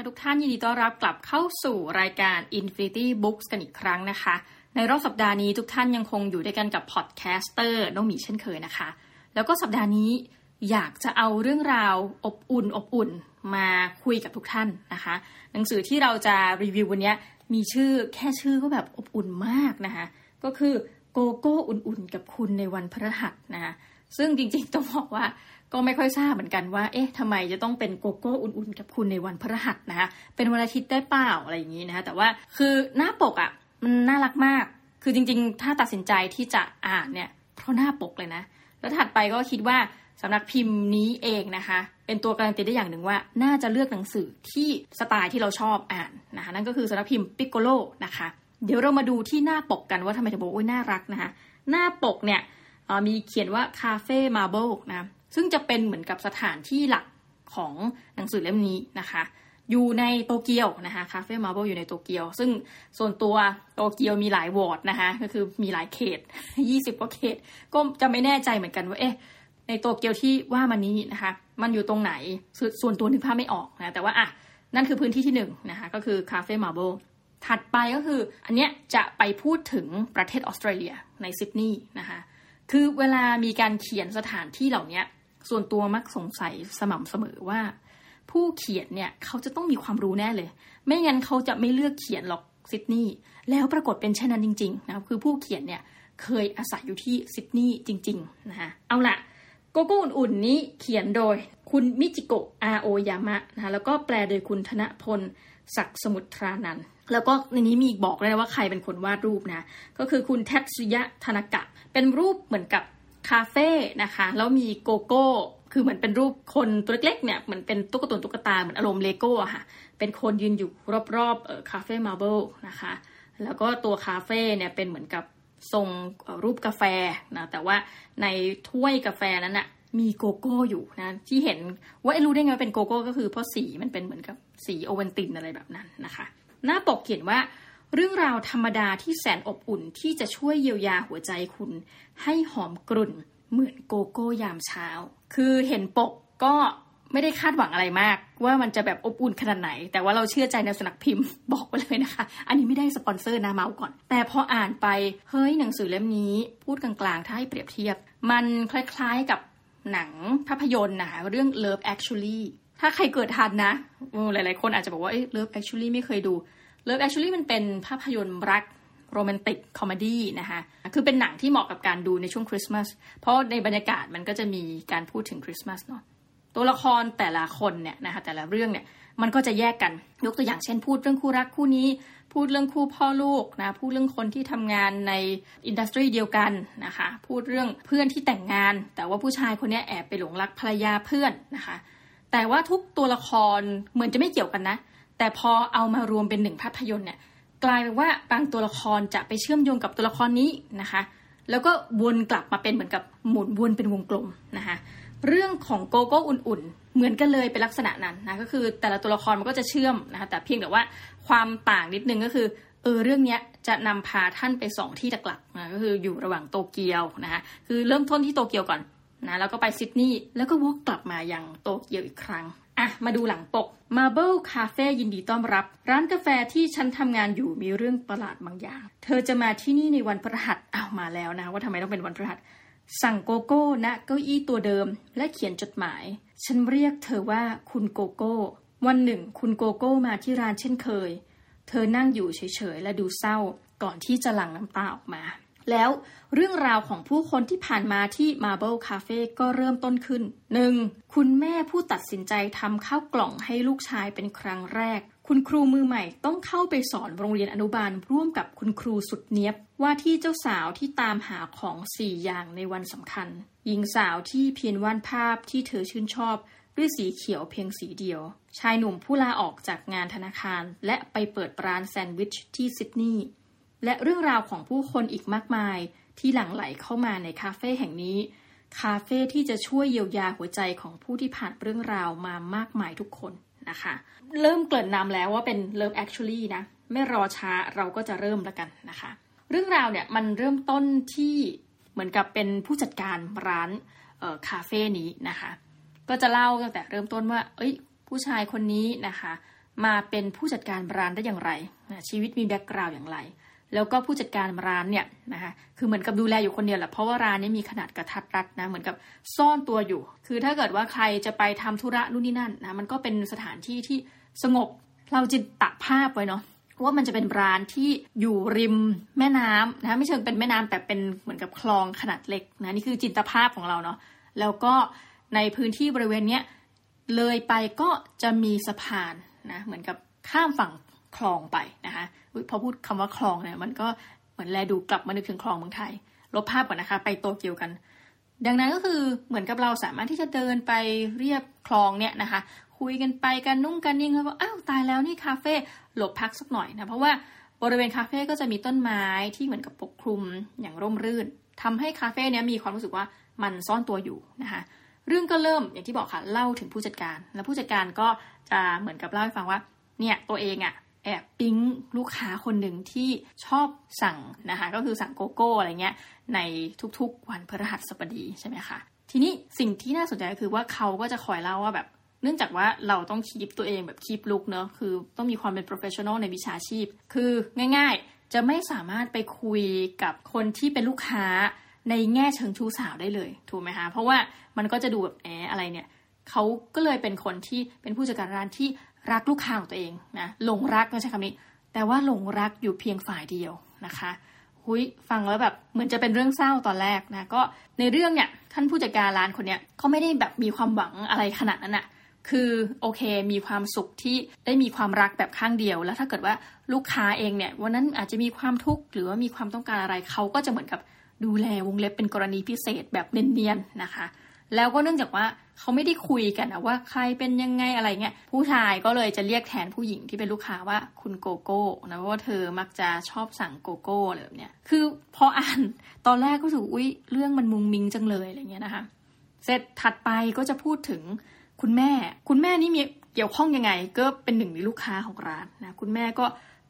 ค่ะทุกท่านยินดีต้อนรับกลับเข้าสู่รายการ Infinity Books กันอีกครั้งนะคะ ในรอบสัปดาห์นี้ทุกท่านยังคงอยู่ด้วยกันกับ podcaster น้องหมีเช่นเคยนะคะ แล้วก็สัปดาห์นี้อยากจะเอาเรื่องราวอบอุ่นอบอุ่นมาคุยกับทุกท่านนะคะ หนังสือที่เราจะรีวิววันนี้มีชื่อแค่ชื่อก็แบบอบอุ่นมากนะคะ ก็คือโกโก้อุ่นๆกับคุณในวันพฤหัสนะคะซึ่งจริงๆต้องบอกว่า ก็ไม่ค่อยทราบเหมือนกันว่า เอ๊ะทำไมจะต้องเป็นโกโก้อุ่นๆ กับคุณในวันพฤหัสนะคะเป็นวันอาทิตย์ได้เปล่าอะไรอย่างนี้นะคะแต่ว่าคือหน้าปกอะ่ะมันน่ารักมาก คือจริงๆ ถ้าตัดสินใจที่จะอ่านเนี่ยเพราะหน้าปกเลยนะ แล้วถัดไปก็คิดว่าสำนักพิมพ์นี้เองนะคะ เป็นตัวการันตีได้อย่างหนึ่งว่า น่าจะเลือกหนังสือที่สไตล์ที่เราชอบอ่านนะคะนั่นก็คือสำนักพิมพ์ปิกโกโลนะคะ เดี๋ยวเรามาดูที่หน้าปกกันว่าทำไมถึงบอกว่าน่ารักนะคะหน้าปกเนี่ยมีเขียนว่าคาเฟ่มาร์เบิลนะ ซึ่งจะเป็นเหมือนกับสถานที่หลักของหนังสือเล่มนี้นะคะ อยู่ในโตเกียวนะคะคาเฟ่มาร์เบิลอยู่ในโตเกียว ซึ่งส่วนตัวโตเกียวมีหลายวอร์ดนะคะก็คือมีหลายเขต 20กว่าเขต ก็จะไม่แน่ใจเหมือนกันว่าเอ๊ะในโตเกียวที่ว่ามันนี้นะคะ มันอยู่ตรงไหนส่วนตัวนึกภาพไม่ออกนะแต่ว่าอะนั่นคือพื้นที่ที่หนึ่งนะคะก็คือคาเฟ่มาร์เบิลถัดไปก็คืออันเนี้ยจะไปพูดถึงประเทศออสเตรเลียในซิดนีย์นะคะ คือเวลามีการเขียนสถานที่เหล่านี้ ส่วนตัวมักสงสัยสม่ำเสมอว่า ผู้เขียนเนี่ยเขาจะต้องมีความรู้แน่เลย ไม่งั้นเขาจะไม่เลือกเขียนหรอกซิดนีย์แล้วปรากฏเป็นเช่นนั้นจริงๆนะคือผู้เขียนเนี่ยเคยอาศัยอยู่ที่ซิดนีย์จริงๆนะคะเอาละโกโก้อุ่นๆนี้เขียนโดยคุณมิจิโกะอาโอยามะนะคะแล้วก็แปลโดยคุณธนพลศักสมุทรานันแล้วก็ในนี้มีบอกเลยนะว่าใครเป็นคนวาดรูปนะ ก็คือคุณทัตสึยะ ทานากะ เป็นรูปเหมือนกับ คาเฟ่นะคะ แล้วมีโกโก้ คือเหมือนเป็นรูปคนตัวเล็กๆเนี่ยเหมือนเป็นตุ๊กตาตุ๊กตาเหมือนอารมณ์เลโก้ค่ะ เป็นคนยืนอยู่รอบๆเออคาเฟ่มาร์เบิลนะคะ แล้วก็ตัวคาเฟ่เนี่ยเป็นเหมือนกับทรงรูปกาแฟนะแต่ว่าในถ้วยกาแฟนั้นอะมีโกโก้อยู่นะที่เห็นว่ารู้ได้ไงว่าเป็นโกโก้ก็คือเพราะสีมันเป็นเหมือนกับสีโอวัลตินอะไรแบบนั้นนะคะ หน้าปกเขียนว่า เรื่องราวธรรมดาที่แสนอบอุ่นที่จะช่วยเยียวยาหัวใจคุณ ให้หอมกรุ่นเหมือนโกโก้ยามเช้า คือเห็นปกก็ไม่ได้คาดหวังอะไรมาก ว่ามันจะแบบอบอุ่นขนาดไหน แต่ว่าเราเชื่อใจในสำนักพิมพ์บอกไปเลยนะคะ อันนี้ไม่ได้สปอนเซอร์นะเมาท์ก่อน แต่พออ่านไปเฮ้ยหนังสือเล่มนี้ พูดกลางๆ ถ้าให้เปรียบเทียบ มันคล้ายๆกับหนังภาพยนตร์นะคะเรื่อง Love Actually ถ้าใครเกิดทันนะหลายๆคนอาจจะบอกว่า Love Actually ไม่เคยดู Love Actually มันเป็นภาพยนตร์รักโรแมนติกคอมดี้นะคะคือเป็นหนังที่เหมาะกับการดูในช่วงคริสต์มาส เพราะในบรรยากาศมันก็จะมีการพูดถึงคริสต์มาสเนาะ ตัวละครแต่ละคนเนี่ยนะคะแต่ละเรื่องเนี่ยมันก็จะแยกกัน ยกตัวอย่างเช่นพูดเรื่องคู่รักคู่นี้ พูดเรื่องคู่พ่อลูกนะ พูดเรื่องคนที่ทำงานในอินดัสทรีเดียวกันนะคะ พูดเรื่องเพื่อนที่แต่งงาน แต่ว่าผู้ชายคนนี้แอบไปหลงรักภรรยาเพื่อนนะคะ แต่ว่าทุกตัวละครเหมือนจะไม่เกี่ยวกันนะ แต่พอเอามารวมเป็นหนึ่งภาพยนตร์เนี่ยกลายเป็นว่าบางตัวละครจะไปเชื่อมโยงกับตัวละครนี้นะคะ แล้วก็วนกลับมาเป็นเหมือนกับหมุนวนเป็นวงกลมนะคะเรื่องของโกโก้อุ่นๆ เหมือนกันเลยเป็นลักษณะนั้นนะก็คือแต่ละตัวละครมันก็จะเชื่อมนะคะแต่เพียงแต่ว่าความต่างนิดนึงก็คือเออเรื่องนี้จะนำพาท่านไปสองที่หลักๆนะก็คืออยู่ระหว่างโตเกียวนะคะคือเริ่มต้นที่โตเกียวก่อนนะแล้วก็ไปซิดนีย์แล้วก็วกกลับมาอย่างโตเกียวอีกครั้ง อะ มาดูหลังปก Marble Cafe ยินดีต้อนรับ ร้านกาแฟที่ฉันทำงานอยู่มีเรื่องประหลาดบางอย่าง เธอจะมาที่นี่ในวันพฤหัสอ้าวมาแล้วนะ ว่าทำไมต้องเป็นวันพฤหัส สั่งโกโก้ณเก้าอี้ตัวเดิม และเขียนจดหมาย ฉันเรียกเธอว่าคุณโกโก้ วันหนึ่ง คุณโกโก้มาที่ร้านเช่นเคย เธอนั่งอยู่เฉยๆและดูเศร้า ก่อนที่จะหลั่งน้ำตาออกมา แล้วเรื่องราวของผู้คนที่ผ่านมาที่ Marble Cafe ก็เริ่มต้นขึ้น 1. คุณแม่ผู้ตัดสินใจทำข้าวกล่องให้ลูกชายเป็นครั้งแรก คุณครูมือใหม่ต้องเข้าไปสอนโรงเรียนอนุบาลร่วมกับคุณครูสุดเนียบ ว่าที่เจ้าสาวที่ตามหาของสี่อย่างในวันสำคัญ หญิงสาวที่เพียรวาดภาพที่เธอชื่นชอบด้วยสีเขียวเพียงสีเดียว ชายหนุ่มผู้ลาออกจากงานธนาคาร และไปเปิดร้านแซนด์วิชที่ซิดนีย์ และเรื่องราวของผู้คนอีกมากมาย ที่หลั่งไหลเข้ามาในคาเฟ่แห่งนี้ คาเฟ่ที่จะช่วยเยียวยาหัวใจของผู้ที่ผ่านเรื่องราวมามากมายทุกคนนะคะ เริ่มเกริ่นนำแล้วว่าเป็น Love Actually นะ ไม่รอช้าเราก็จะเริ่มแล้วกันนะคะ เรื่องราวเนี่ยมันเริ่มต้นที่เหมือนกับเป็นผู้จัดการร้านคาเฟ่นี้นะคะ ก็จะเล่าตั้งแต่เริ่มต้นว่า เอ้ย ผู้ชายคนนี้นะคะ มาเป็นผู้จัดการร้านได้อย่างไร ชีวิตมีแบ็กกราวด์อย่างไร แล้วก็ผู้จัดการร้านเนี่ยนะคะคือเหมือนกับดูแลอยู่คนเดียวแหละเพราะว่าร้านนี้มีขนาดกระทัดรัดนะเหมือนกับซ่อนตัวอยู่ คือถ้าเกิดว่าใครจะไปทำธุระนู่นนี่นั่นนะมันก็เป็นสถานที่ที่สงบเราจินตภาพไว้เนาะว่ามันจะเป็นร้านที่อยู่ริมแม่น้ำนะไม่เชิงเป็นแม่น้ำแต่เป็นเหมือนกับคลองขนาดเล็กนะนี่คือจินตภาพของเราเนาะแล้วก็ในพื้นที่บริเวณเนี้ยเลยไปก็จะมีสะพานนะเหมือนกับข้ามฝั่ง คลองไปนะคะพอพูดคำว่าคลองเนี่ยมันก็เหมือนแลดูกลับมานึกถึงคลองเมืองไทย ลบภาพก่อนนะคะ ไปโตเกียวกัน ดังนั้นก็คือเหมือนกับเราสามารถที่จะเดินไปเรียบคลองเนี่ยนะคะ คุยกันไปกันนุ่งกันนิ่งแล้วก็อ้าวตายแล้วนี่คาเฟ่หลบพักสักหน่อยนะเพราะว่าบริเวณคาเฟ่ก็จะมีต้นไม้ที่เหมือนกับปกคลุมอย่างร่มรื่นทำให้คาเฟ่เนี้ยมีความรู้สึกว่ามันซ่อนตัวอยู่นะคะเรื่องก็เริ่มอย่างที่บอกค่ะเล่าถึงผู้จัดการ แล้วผู้จัดการก็จะเหมือนกับเล่าให้ฟังว่าเนี่ยตัวเองอะ่ะ แอบปิ๊งลูกค้าคนหนึ่งที่ชอบสั่งนะคะก็คือสั่งโกโก้อะไรเงี้ยในทุกๆวันพฤหัสบดีใช่ไหมคะทีนี้สิ่งที่น่าสนใจก็คือว่าเขาก็จะคอยเล่าว่าแบบ เนื่องจากว่าเราต้องคีปตัวเองแบบคีปลุกเนอะคือต้องมีความเป็น professional ในวิชาชีพ คือง่าย ๆ จะไม่สามารถไปคุยกับคนที่เป็นลูกค้าในแง่เชิงชู้สาวได้เลยถูกไหมคะเพราะว่ามันก็จะดูแบบแออะไรเนี่ยเขาก็เลยเป็นคนที่เป็นผู้จัดการร้านที่ รักลูกค้าของตัวเองนะหลงรักก็ใช้คำนี้ แต่ว่าหลงรักอยู่เพียงฝ่ายเดียวนะคะหุยฟังแล้วแบบเหมือนจะเป็นเรื่องเศร้าตอนแรกนะก็ในเรื่องเนี่ยท่านผู้จัดการร้านคนเนี้ยเขาไม่ได้แบบมีความหวังอะไรขนาดนั้นอะคือโอเคมีความสุขที่ได้มีความรักแบบข้างเดียว แล้วถ้าเกิดว่าลูกค้าเองเนี่ยวันนั้นอาจจะมีความทุกข์หรือว่ามีความต้องการอะไรเขาก็จะเหมือนกับดูแลวงเล็บเป็นกรณีพิเศษแบบเนียนๆนะคะ แล้วก็เนื่องจากว่า เขาไม่ได้คุยกันนะว่าใครเป็นยังไงอะไรเงี้ยผู้ชายก็เลยจะเรียกแทนผู้หญิงที่เป็นลูกค้าว่าคุณโกโก้นะเพราะว่าเธอมักจะชอบสั่งโกโก้อะไรแบบเนี้ยคือพออ่านตอนแรกก็รู้สึกอุ้ยเรื่องมันมุงมิงจังเลยอะไรเงี้ยนะคะเสร็จถัดไปก็จะพูดถึงคุณแม่ คุณแม่นี่มีเกี่ยวข้องยังไง ก็เป็นหนึ่งในลูกค้าของร้านนะคุณแม่ก็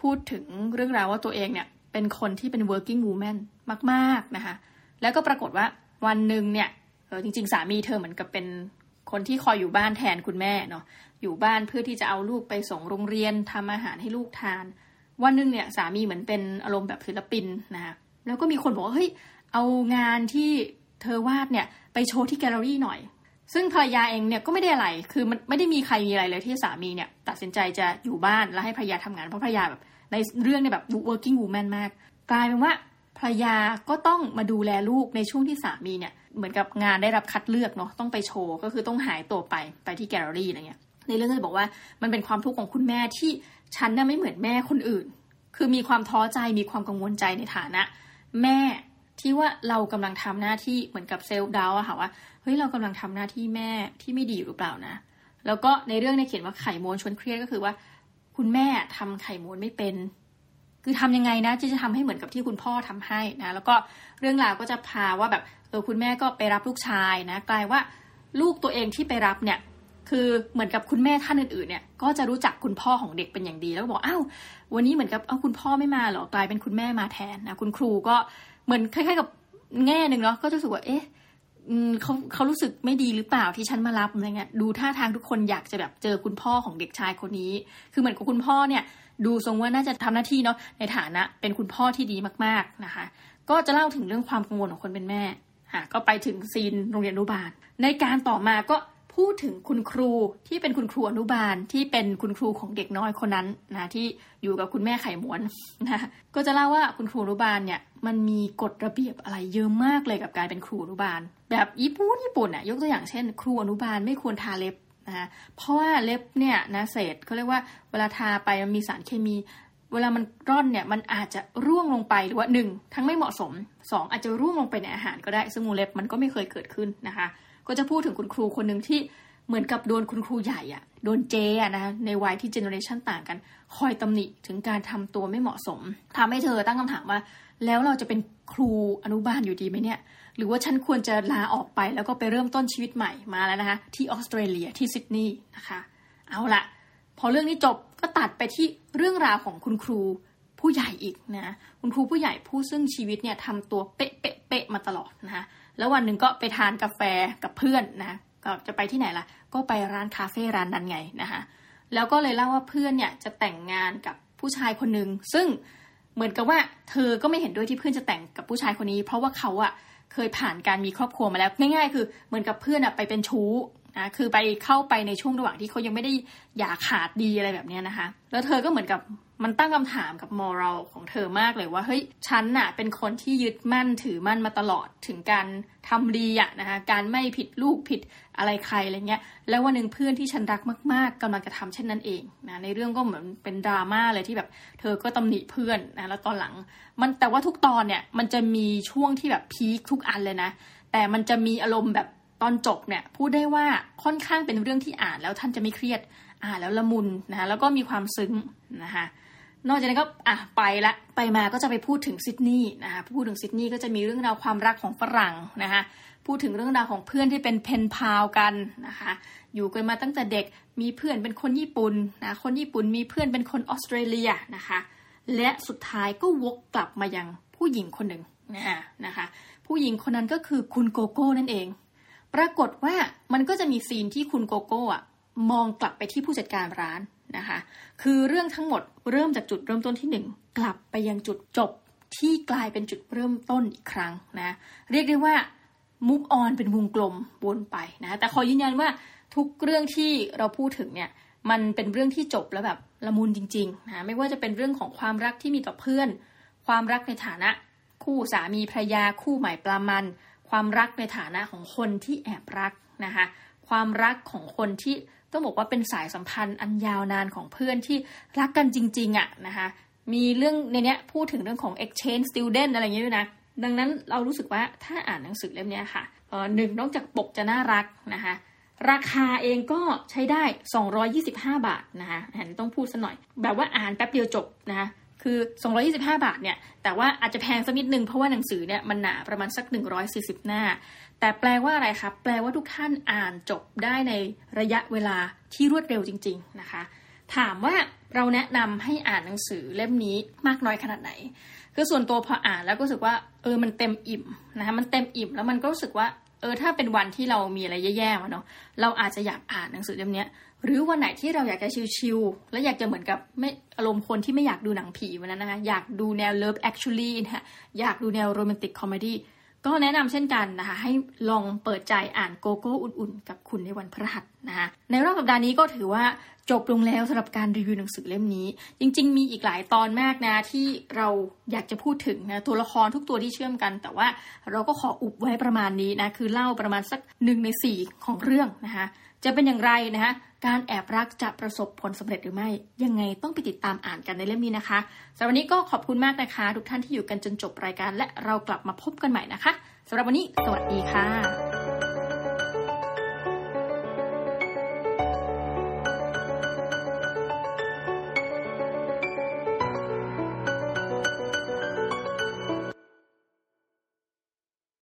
พูดถึงเรื่องราวว่าตัวเองเนี่ยเป็นคนที่เป็น working woman มาก ๆ นะคะ แล้วก็ปรากฏว่าวันหนึ่งเนี่ย ออจริง ๆ สามีเธอเหมือนกับเป็นคนที่คอยอยู่บ้านแทนคุณแม่เนาะอยู่บ้านเพื่อที่จะเอาลูกไปส่งโรงเรียนทำอาหารให้ลูกทาน วันหนึ่งเนี่ยสามีเหมือนเป็นอารมณ์แบบศิลปินนะคะแล้วก็มีคนบอกว่าเฮ้ยเอางานที่เธอวาดเนี่ยไปโชว์ที่แกลเลอรี่หน่อย ซึ่งภรรยาเองเนี่ยก็ไม่ได้อะไร คือมันไม่ได้มีใครมีอะไรเลยที่สามีเนี่ยตัดสินใจจะอยู่บ้านแล้วให้ภรรยาทำงานเพราะภรรยาแบบในเรื่องเนี่ยแบบ working woman มาก กลายเป็นว่า ภรรยาก็ต้องมาดูแลลูกในช่วงที่สามีเนี่ยเหมือนกับงานได้รับคัดเลือกเนาะต้องไปโชว์ก็คือต้องหายตัวไปไปที่แกลเลอรี่อะไรเงี้ยในเรื่องก็จะบอกว่ามันเป็นความทุกข์ของคุณแม่ที่ฉันน่ะไม่เหมือนแม่คนอื่น คือมีความท้อใจมีความกังวลใจในฐานะ แม่ที่ว่าเรากำลังทำหน้าที่เหมือนกับเซลล์ดาวอะค่ะว่าเฮ้ยเรากำลังทำหน้าที่แม่ที่ไม่ดีหรือเปล่านะ แล้วก็ในเรื่องในเขียนว่าไข่ม้วนชวนเครียดก็คือว่า คุณแม่ทำไข่ม้วนไม่เป็น คือทำยังไงนะที่จะทำให้เหมือนกับที่คุณพ่อทำให้นะ แล้วก็เรื่องราวก็จะพาว่าแบบเออคุณแม่ก็ไปรับลูกชายนะ กลายว่าลูกตัวเองที่ไปรับเนี่ย คือเหมือนกับคุณแม่ท่านอื่นๆเนี่ย ก็จะรู้จักคุณพ่อของเด็กเป็นอย่างดี แล้วก็บอกอ้าววันนี้เหมือนกับเอาคุณพ่อไม่มาหรอกลายเป็นคุณแม่มาแทนนะคุณครูก็เหมือนคล้ายๆกับแง่หนึ่งเนาะก็จะรู้สึกว่าเอ๊ะเขาเขารู้สึกไม่ดีหรือเปล่าที่ฉันมารับอะไรเงี้ยดูท่าทางทุกคนอยากจะแบบเจอคุณพ่อของเด็กชายคนนี้ คือเหมือนกับคุณพ่อเนี่ย ดูทรงว่าน่าจะทำหน้าที่เนาะในฐานะเป็นคุณพ่อที่ดีมากๆนะคะ ก็จะเล่าถึงเรื่องความกังวลของคนเป็นแม่อะก็ไปถึงซีนโรงเรียนอนุบาล ในการต่อมาก็พูดถึงคุณครูที่เป็นคุณครูอนุบาลที่เป็นคุณครูของเด็กน้อยคนนั้นนะที่อยู่กับคุณแม่ไข่ม้วนนะก็จะเล่าว่าคุณครูอนุบาลเนี่ยมันมีกฎระเบียบอะไรเยอะมากเลยกับการเป็นครูอนุบาล แบบญี่ปุ่นญี่ปุ่นอะยกตัวอย่างเช่น ครูอนุบาลไม่ควรทาเล็บ นะเพราะว่าเล็บเนี่ยนะเศษเขาเรียกว่าเวลาทาไปมันมีสารเคมี เวลามันร่อนเนี่ยมันอาจจะร่วงลงไปหรือว่าหนึ่งทั้งไม่เหมาะสมสองอาจจะร่วงลงไปในอาหารก็ได้ซึ่งงูเล็บมันก็ไม่เคยเกิดขึ้นนะคะ ก็จะพูดถึงคุณครูคนหนึ่งที่ เหมือนกับโดนคุณครูใหญ่อะโดนเจอะนะในวัยที่เจเนอเรชันต่างกัน คอยตำหนิถึงการทำตัวไม่เหมาะสมทำให้เธอตั้งคำถามว่า แล้วเราจะเป็นครูอนุบาลอยู่ดีไหมเนี่ย หรือว่าฉันควรจะลาออกไปแล้วก็ไปเริ่มต้นชีวิตใหม่มาแล้วนะคะ ที่ออสเตรเลียที่ซิดนีย์นะคะ เอาละพอเรื่องนี้จบก็ตัดไปที่เรื่องราวของคุณครูผู้ใหญ่อีกนะคุณครูผู้ใหญ่ผู้ซึ่งชีวิตเนี่ยทำตัวเป๊ะเป๊ะเป๊ะมาตลอดนะคะแล้ววันหนึ่งก็ไปทานกาแฟกับเพื่อนนะ จะไปที่ไหนล่ะ ก็ไปร้านคาเฟ่ร้านนั้นไงนะคะแล้วก็เลยเล่าว่าเพื่อนเนี่ยจะแต่งงานกับผู้ชายคนหนึ่งซึ่งเหมือนกับว่าเธอก็ไม่เห็นด้วยที่เพื่อนจะแต่งกับผู้ชายคนนี้ เพราะว่าเขาอะเคยผ่านการมีครอบครัวมาแล้วง่ายๆ คือเหมือนกับเพื่อนอะไปเป็นชู้นะคือไปเข้าไปในช่วงระหว่างที่เขายังไม่ได้อย่าขาดดีอะไรแบบนี้นะคะ แล้วเธอก็เหมือนกับ มันตั้งคำถามกับมอรัลของเธอมากเลยว่าเฮ้ยฉันน่ะเป็นคนที่ยึดมั่นถือมั่นมาตลอดถึงการทำดีอะนะคะการไม่ผิดลูกผิดอะไรใครอะไรเงี้ย แล้ววันหนึ่งเพื่อนที่ฉันรักมาก ๆกำลังจะทำเช่นนั้นเองนะในเรื่องก็เหมือนเป็นดราม่าเลยที่แบบ เธอก็ตำหนิเพื่อนนะแล้วตอนหลัง มันแต่ว่าทุกตอนเนี่ยมันจะมีช่วงที่แบบพีคทุกอันเลยนะ แต่มันจะมีอารมณ์แบบตอนจบเนี่ยพูดได้ว่าค่อนข้างเป็นเรื่องที่อ่านแล้วท่านจะไม่เครียดอ่านแล้วละมุนนะคะแล้วก็มีความซึ้งนะคะ นอกจากนั้นก็อะไปละไปมาก็จะไปพูดถึงซิดนีย์นะคะพูดถึงซิดนีย์ก็จะมีเรื่องราวความรักของฝรั่งนะคะพูดถึงเรื่องราวของเพื่อนที่เป็นเพนพาวกันนะคะอยู่กันมาตั้งแต่เด็กมีเพื่อนเป็นคนญี่ปุ่นนะคนญี่ปุ่นมีเพื่อนเป็นคนออสเตรเลียนะคะและสุดท้ายก็วกกลับมายังผู้หญิงคนหนึ่งนะนะคะผู้หญิงคนนั้นก็คือคุณโกโก้นั่นเอง ปรากฏว่ามันก็จะมีซีนที่คุณโกโก้อะมองกลับไปที่ผู้จัดการร้าน นะคะ คือเรื่องทั้งหมดเริ่มจากจุดเริ่มต้นที่หนึ่งกลับไปยังจุดจบที่กลายเป็นจุดเริ่มต้นอีกครั้งนะ เรียกได้ว่ามุกออนเป็นวงกลมวนไปนะแต่ขอยืนยันว่าทุกเรื่องที่เราพูดถึงเนี่ยมันเป็นเรื่องที่จบแล้วแบบละมุนจริงๆนะไม่ว่าจะเป็นเรื่องของความรักที่มีต่อเพื่อน ความรักในฐานะ คู่สามีภรรยาคู่หม่ปลามัน ความรักในฐานะของคนที่แอบรักนะคะ ความรักของคนที่ต้องบอกว่าเป็นสายสัมพันธ์อันยาวนานของเพื่อนที่รักกันจริงๆอะ่ะนะคะมีเรื่องในนี้พูดถึงเรื่องของ exchange student อะไรอย่างเงี้ยด้วยนะดังนั้นเรารู้สึกว่าถ้าอ่านหนังสือเล่มนี้ค่ะหนึ่งนอกจากปกจะน่ารักนะคะราคาเองก็ใช้ได้ 225 บาทนะคะอันนี้ต้องพูดสัหน่อย แบบว่าอ่านแป๊บเดียวจบนะคะ คือ 225 บาทเนี่ย แต่ว่าอาจจะแพงสักนิดนึงเพราะว่าหนังสือเนี่ยมันหนาประมาณสัก 140 หน้า แต่แปลว่าอะไรครับ แปลว่าทุกท่านอ่านจบได้ในระยะเวลาที่รวดเร็วจริง ๆ นะคะ ถามว่าเราแนะนำให้อ่านหนังสือเล่มนี้มากน้อยขนาดไหน คือส่วนตัวพออ่านแล้วก็รู้สึกว่าเออมันเต็มอิ่มนะคะมันเต็มอิ่มแล้วมันก็รู้สึกว่า เออถ้าเป็นวันที่เรามีอะไรแย่ๆมาเนาะเราอาจจะอยากอ่านหนังสือเล่มนี้หรือวันไหนที่เราอยากจะชิลๆและอยากจะเหมือนกับไม่อารมณ์คนที่ไม่อยากดูหนังผีวันนั้นนะคะอยากดูแนว Love Actually นะอยากดูแนว romantic comedy ก็แนะนำเช่นกันนะคะ ให้ลองเปิดใจอ่านโกโก้อุ่นๆ กับคุณในวันพฤหัสนะคะในรอบสัปดาห์นี้ก็ถือว่าจบลงแล้วสำหรับการรีวิวหนังสือเล่มนี้ จริง ๆ มีอีกหลายตอนมากนะที่เราอยากจะพูดถึงนะตัวละครทุกตัวที่เชื่อมกัน แต่ว่าเราก็ขออุบไว้ประมาณนี้นะคือเล่าประมาณสักหนึ่งในสี่ของเรื่องนะคะ จะเป็นอย่างไรนะคะการแอบรักจะประสบผลสำเร็จหรือไม่ ยังไงต้องไปติดตามอ่านกันในเล่มนี้นะคะสำหรับวันนี้ก็ขอบคุณมากนะคะ ทุกท่านที่อยู่กันจนจบรายการ และเรากลับมาพบกันใหม่นะคะสำหรับวันนี้ สวัสดีค่ะ